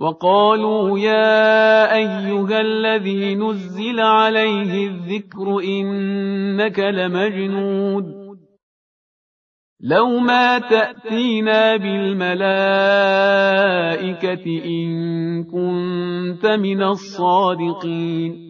وقالوا يا أيها الذي نزل عليه الذكر إنك لمجنود. لو ما تأتينا بالملائكة إن كنت من الصادقين.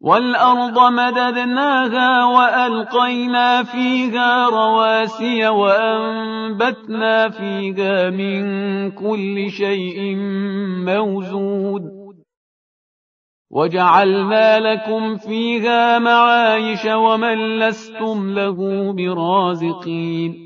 والأرض مددناها وألقينا فيها رواسي وأنبتنا فيها من كل شيء موزود. وجعلنا لكم فيها معايش ومن لستم له برازقين.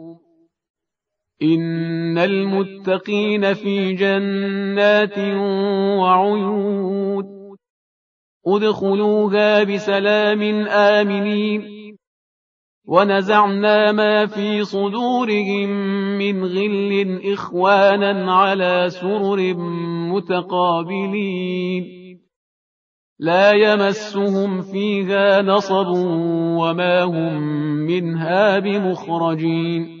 إن المتقين في جنات وعيون ادخلوها بسلام آمنين ونزعنا ما في صدورهم من غل إخوانا على سرر متقابلين لا يمسهم فيها نصب وما هم منها بمخرجين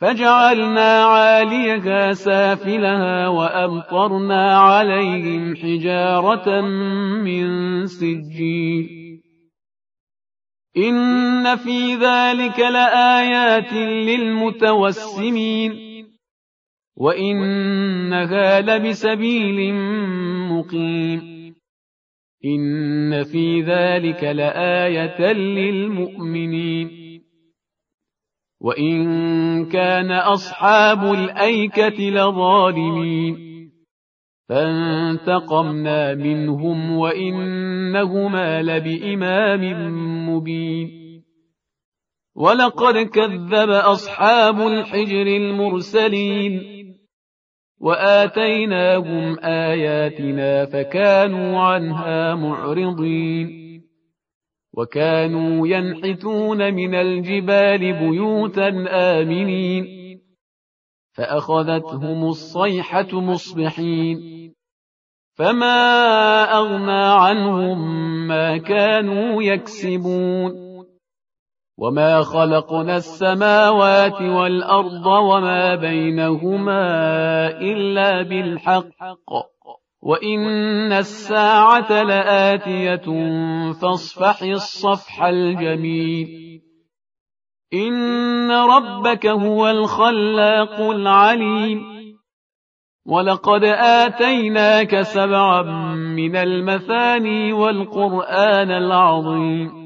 فجعلنا عاليها سافلها وأمطرنا عليهم حجارة من سجين إن في ذلك لآيات للمتوسمين. وإنها لبسبيل مقيم. إن في ذلك لآية للمؤمنين. وإن كان أصحاب الأيكة لظالمين فانتقمنا منهم وإنهما لبإمام مبين ولقد كذب أصحاب الحجر المرسلين وآتيناهم آياتنا فكانوا عنها معرضين وكانوا ينحتون من الجبال بيوتا آمنين. فأخذتهم الصيحة مصبحين. فما أغنى عنهم ما كانوا يكسبون. وما خلقنا السماوات والأرض وما بينهما إلا بالحق. وإن الساعة لآتية فاصفح الصفح الجميل إن ربك هو الخلاق العليم ولقد آتيناك سبعا من المثاني والقرآن العظيم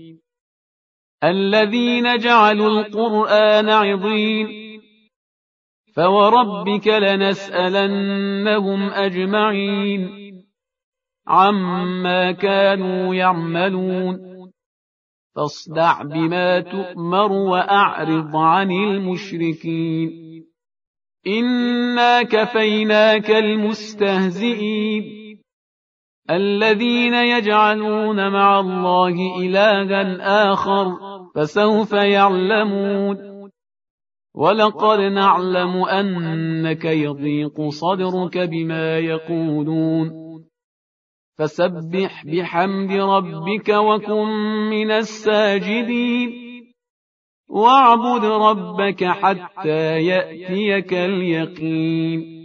الذين جعلوا القرآن عضين. فوربك لنسألنهم أجمعين. عما كانوا يعملون. فاصدع بما تؤمر وأعرض عن المشركين. إنا كفيناك المستهزئين. الذين يجعلون مع الله إلها آخر. فسوف يعلمون. ولقد نعلم أنك يضيق صدرك بما يقولون. فسبح بحمد ربك وكن من الساجدين. واعبد ربك حتى يأتيك اليقين.